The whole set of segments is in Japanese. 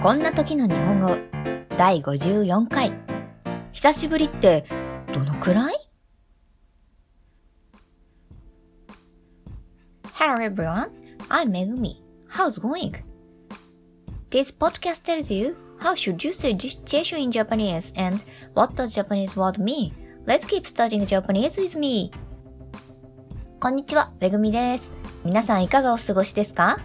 こんな時の日本語第54回久しぶりってどのくらい Hello everyone, I'm Megumi. How's going? This podcast tells you how should you say this situation in Japanese and what does Japanese word mean. Let's keep studying Japanese with me. こんにちは、めぐみです。皆さんいかがお過ごしですか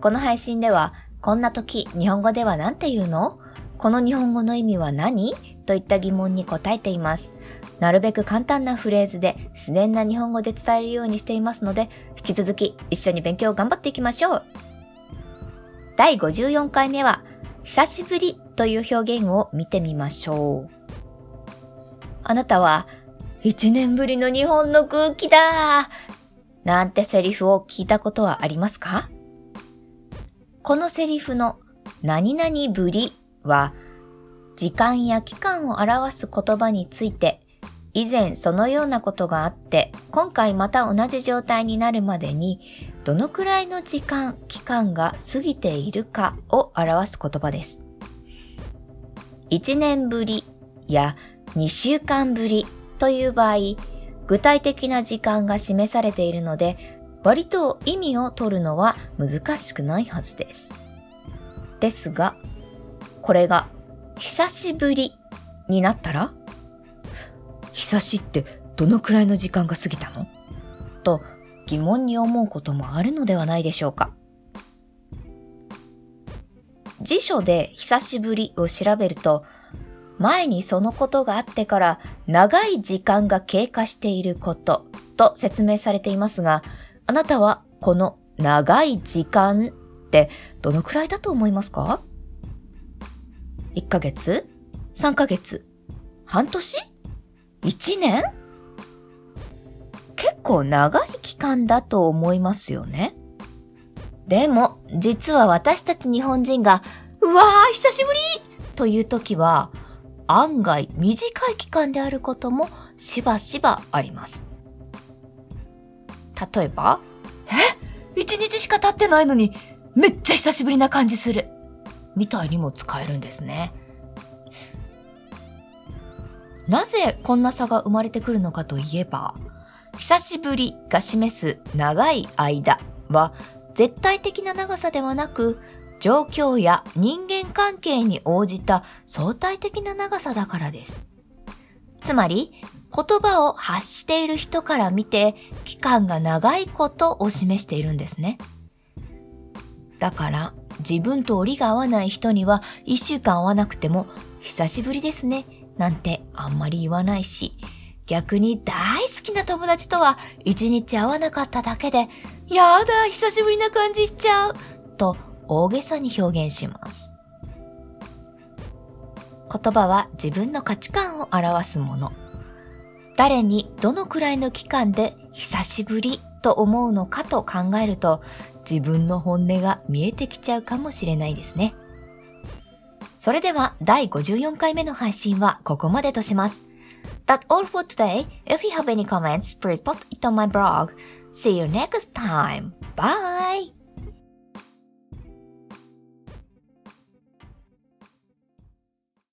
この配信ではこんな時、日本語では何て言うの？この日本語の意味は何？といった疑問に答えています。なるべく簡単なフレーズで自然な日本語で伝えるようにしていますので、引き続き一緒に勉強頑張っていきましょう。第54回目は、久しぶりという表現を見てみましょう。あなたは、一年ぶりの日本の空気だなんてセリフを聞いたことはありますか？このセリフの何々ぶりは時間や期間を表す言葉について以前そのようなことがあって今回また同じ状態になるまでにどのくらいの時間、期間が過ぎているかを表す言葉です。1年ぶりや2週間ぶりという場合、具体的な時間が示されているので割と意味を取るのは難しくないはずです。ですが、これが久しぶりになったら？久しってどのくらいの時間が過ぎたの？と疑問に思うこともあるのではないでしょうか。辞書で久しぶりを調べると、前にそのことがあってから長い時間が経過していることと説明されていますが、あなたはこの長い時間ってどのくらいだと思いますか ?1 ヶ月 ?3 ヶ月？半年 ?1 年？結構長い期間だと思いますよね。でも、実は私たち日本人が、うわー、久しぶりという時は、案外短い期間であることもしばしばあります。例えば、え？一日しか経ってないのに、めっちゃ久しぶりな感じする。みたいにも使えるんですね。なぜこんな差が生まれてくるのかといえば、久しぶりが示す長い間は絶対的な長さではなく、状況や人間関係に応じた相対的な長さだからです。つまり、言葉を発している人から見て、期間が長いことを示しているんですね。だから、自分と折りが合わない人には、一週間会わなくても、久しぶりですね、なんてあんまり言わないし、逆に大好きな友達とは一日会わなかっただけで、やだ、久しぶりな感じしちゃう、と大げさに表現します。言葉は自分の価値観を表すもの。誰にどのくらいの期間で久しぶりと思うのかと考えると自分の本音が見えてきちゃうかもしれないですね。それでは第54回目の配信はここまでとします。That's all for today. If you have any comments, please post it on my blog. See you next time. Bye!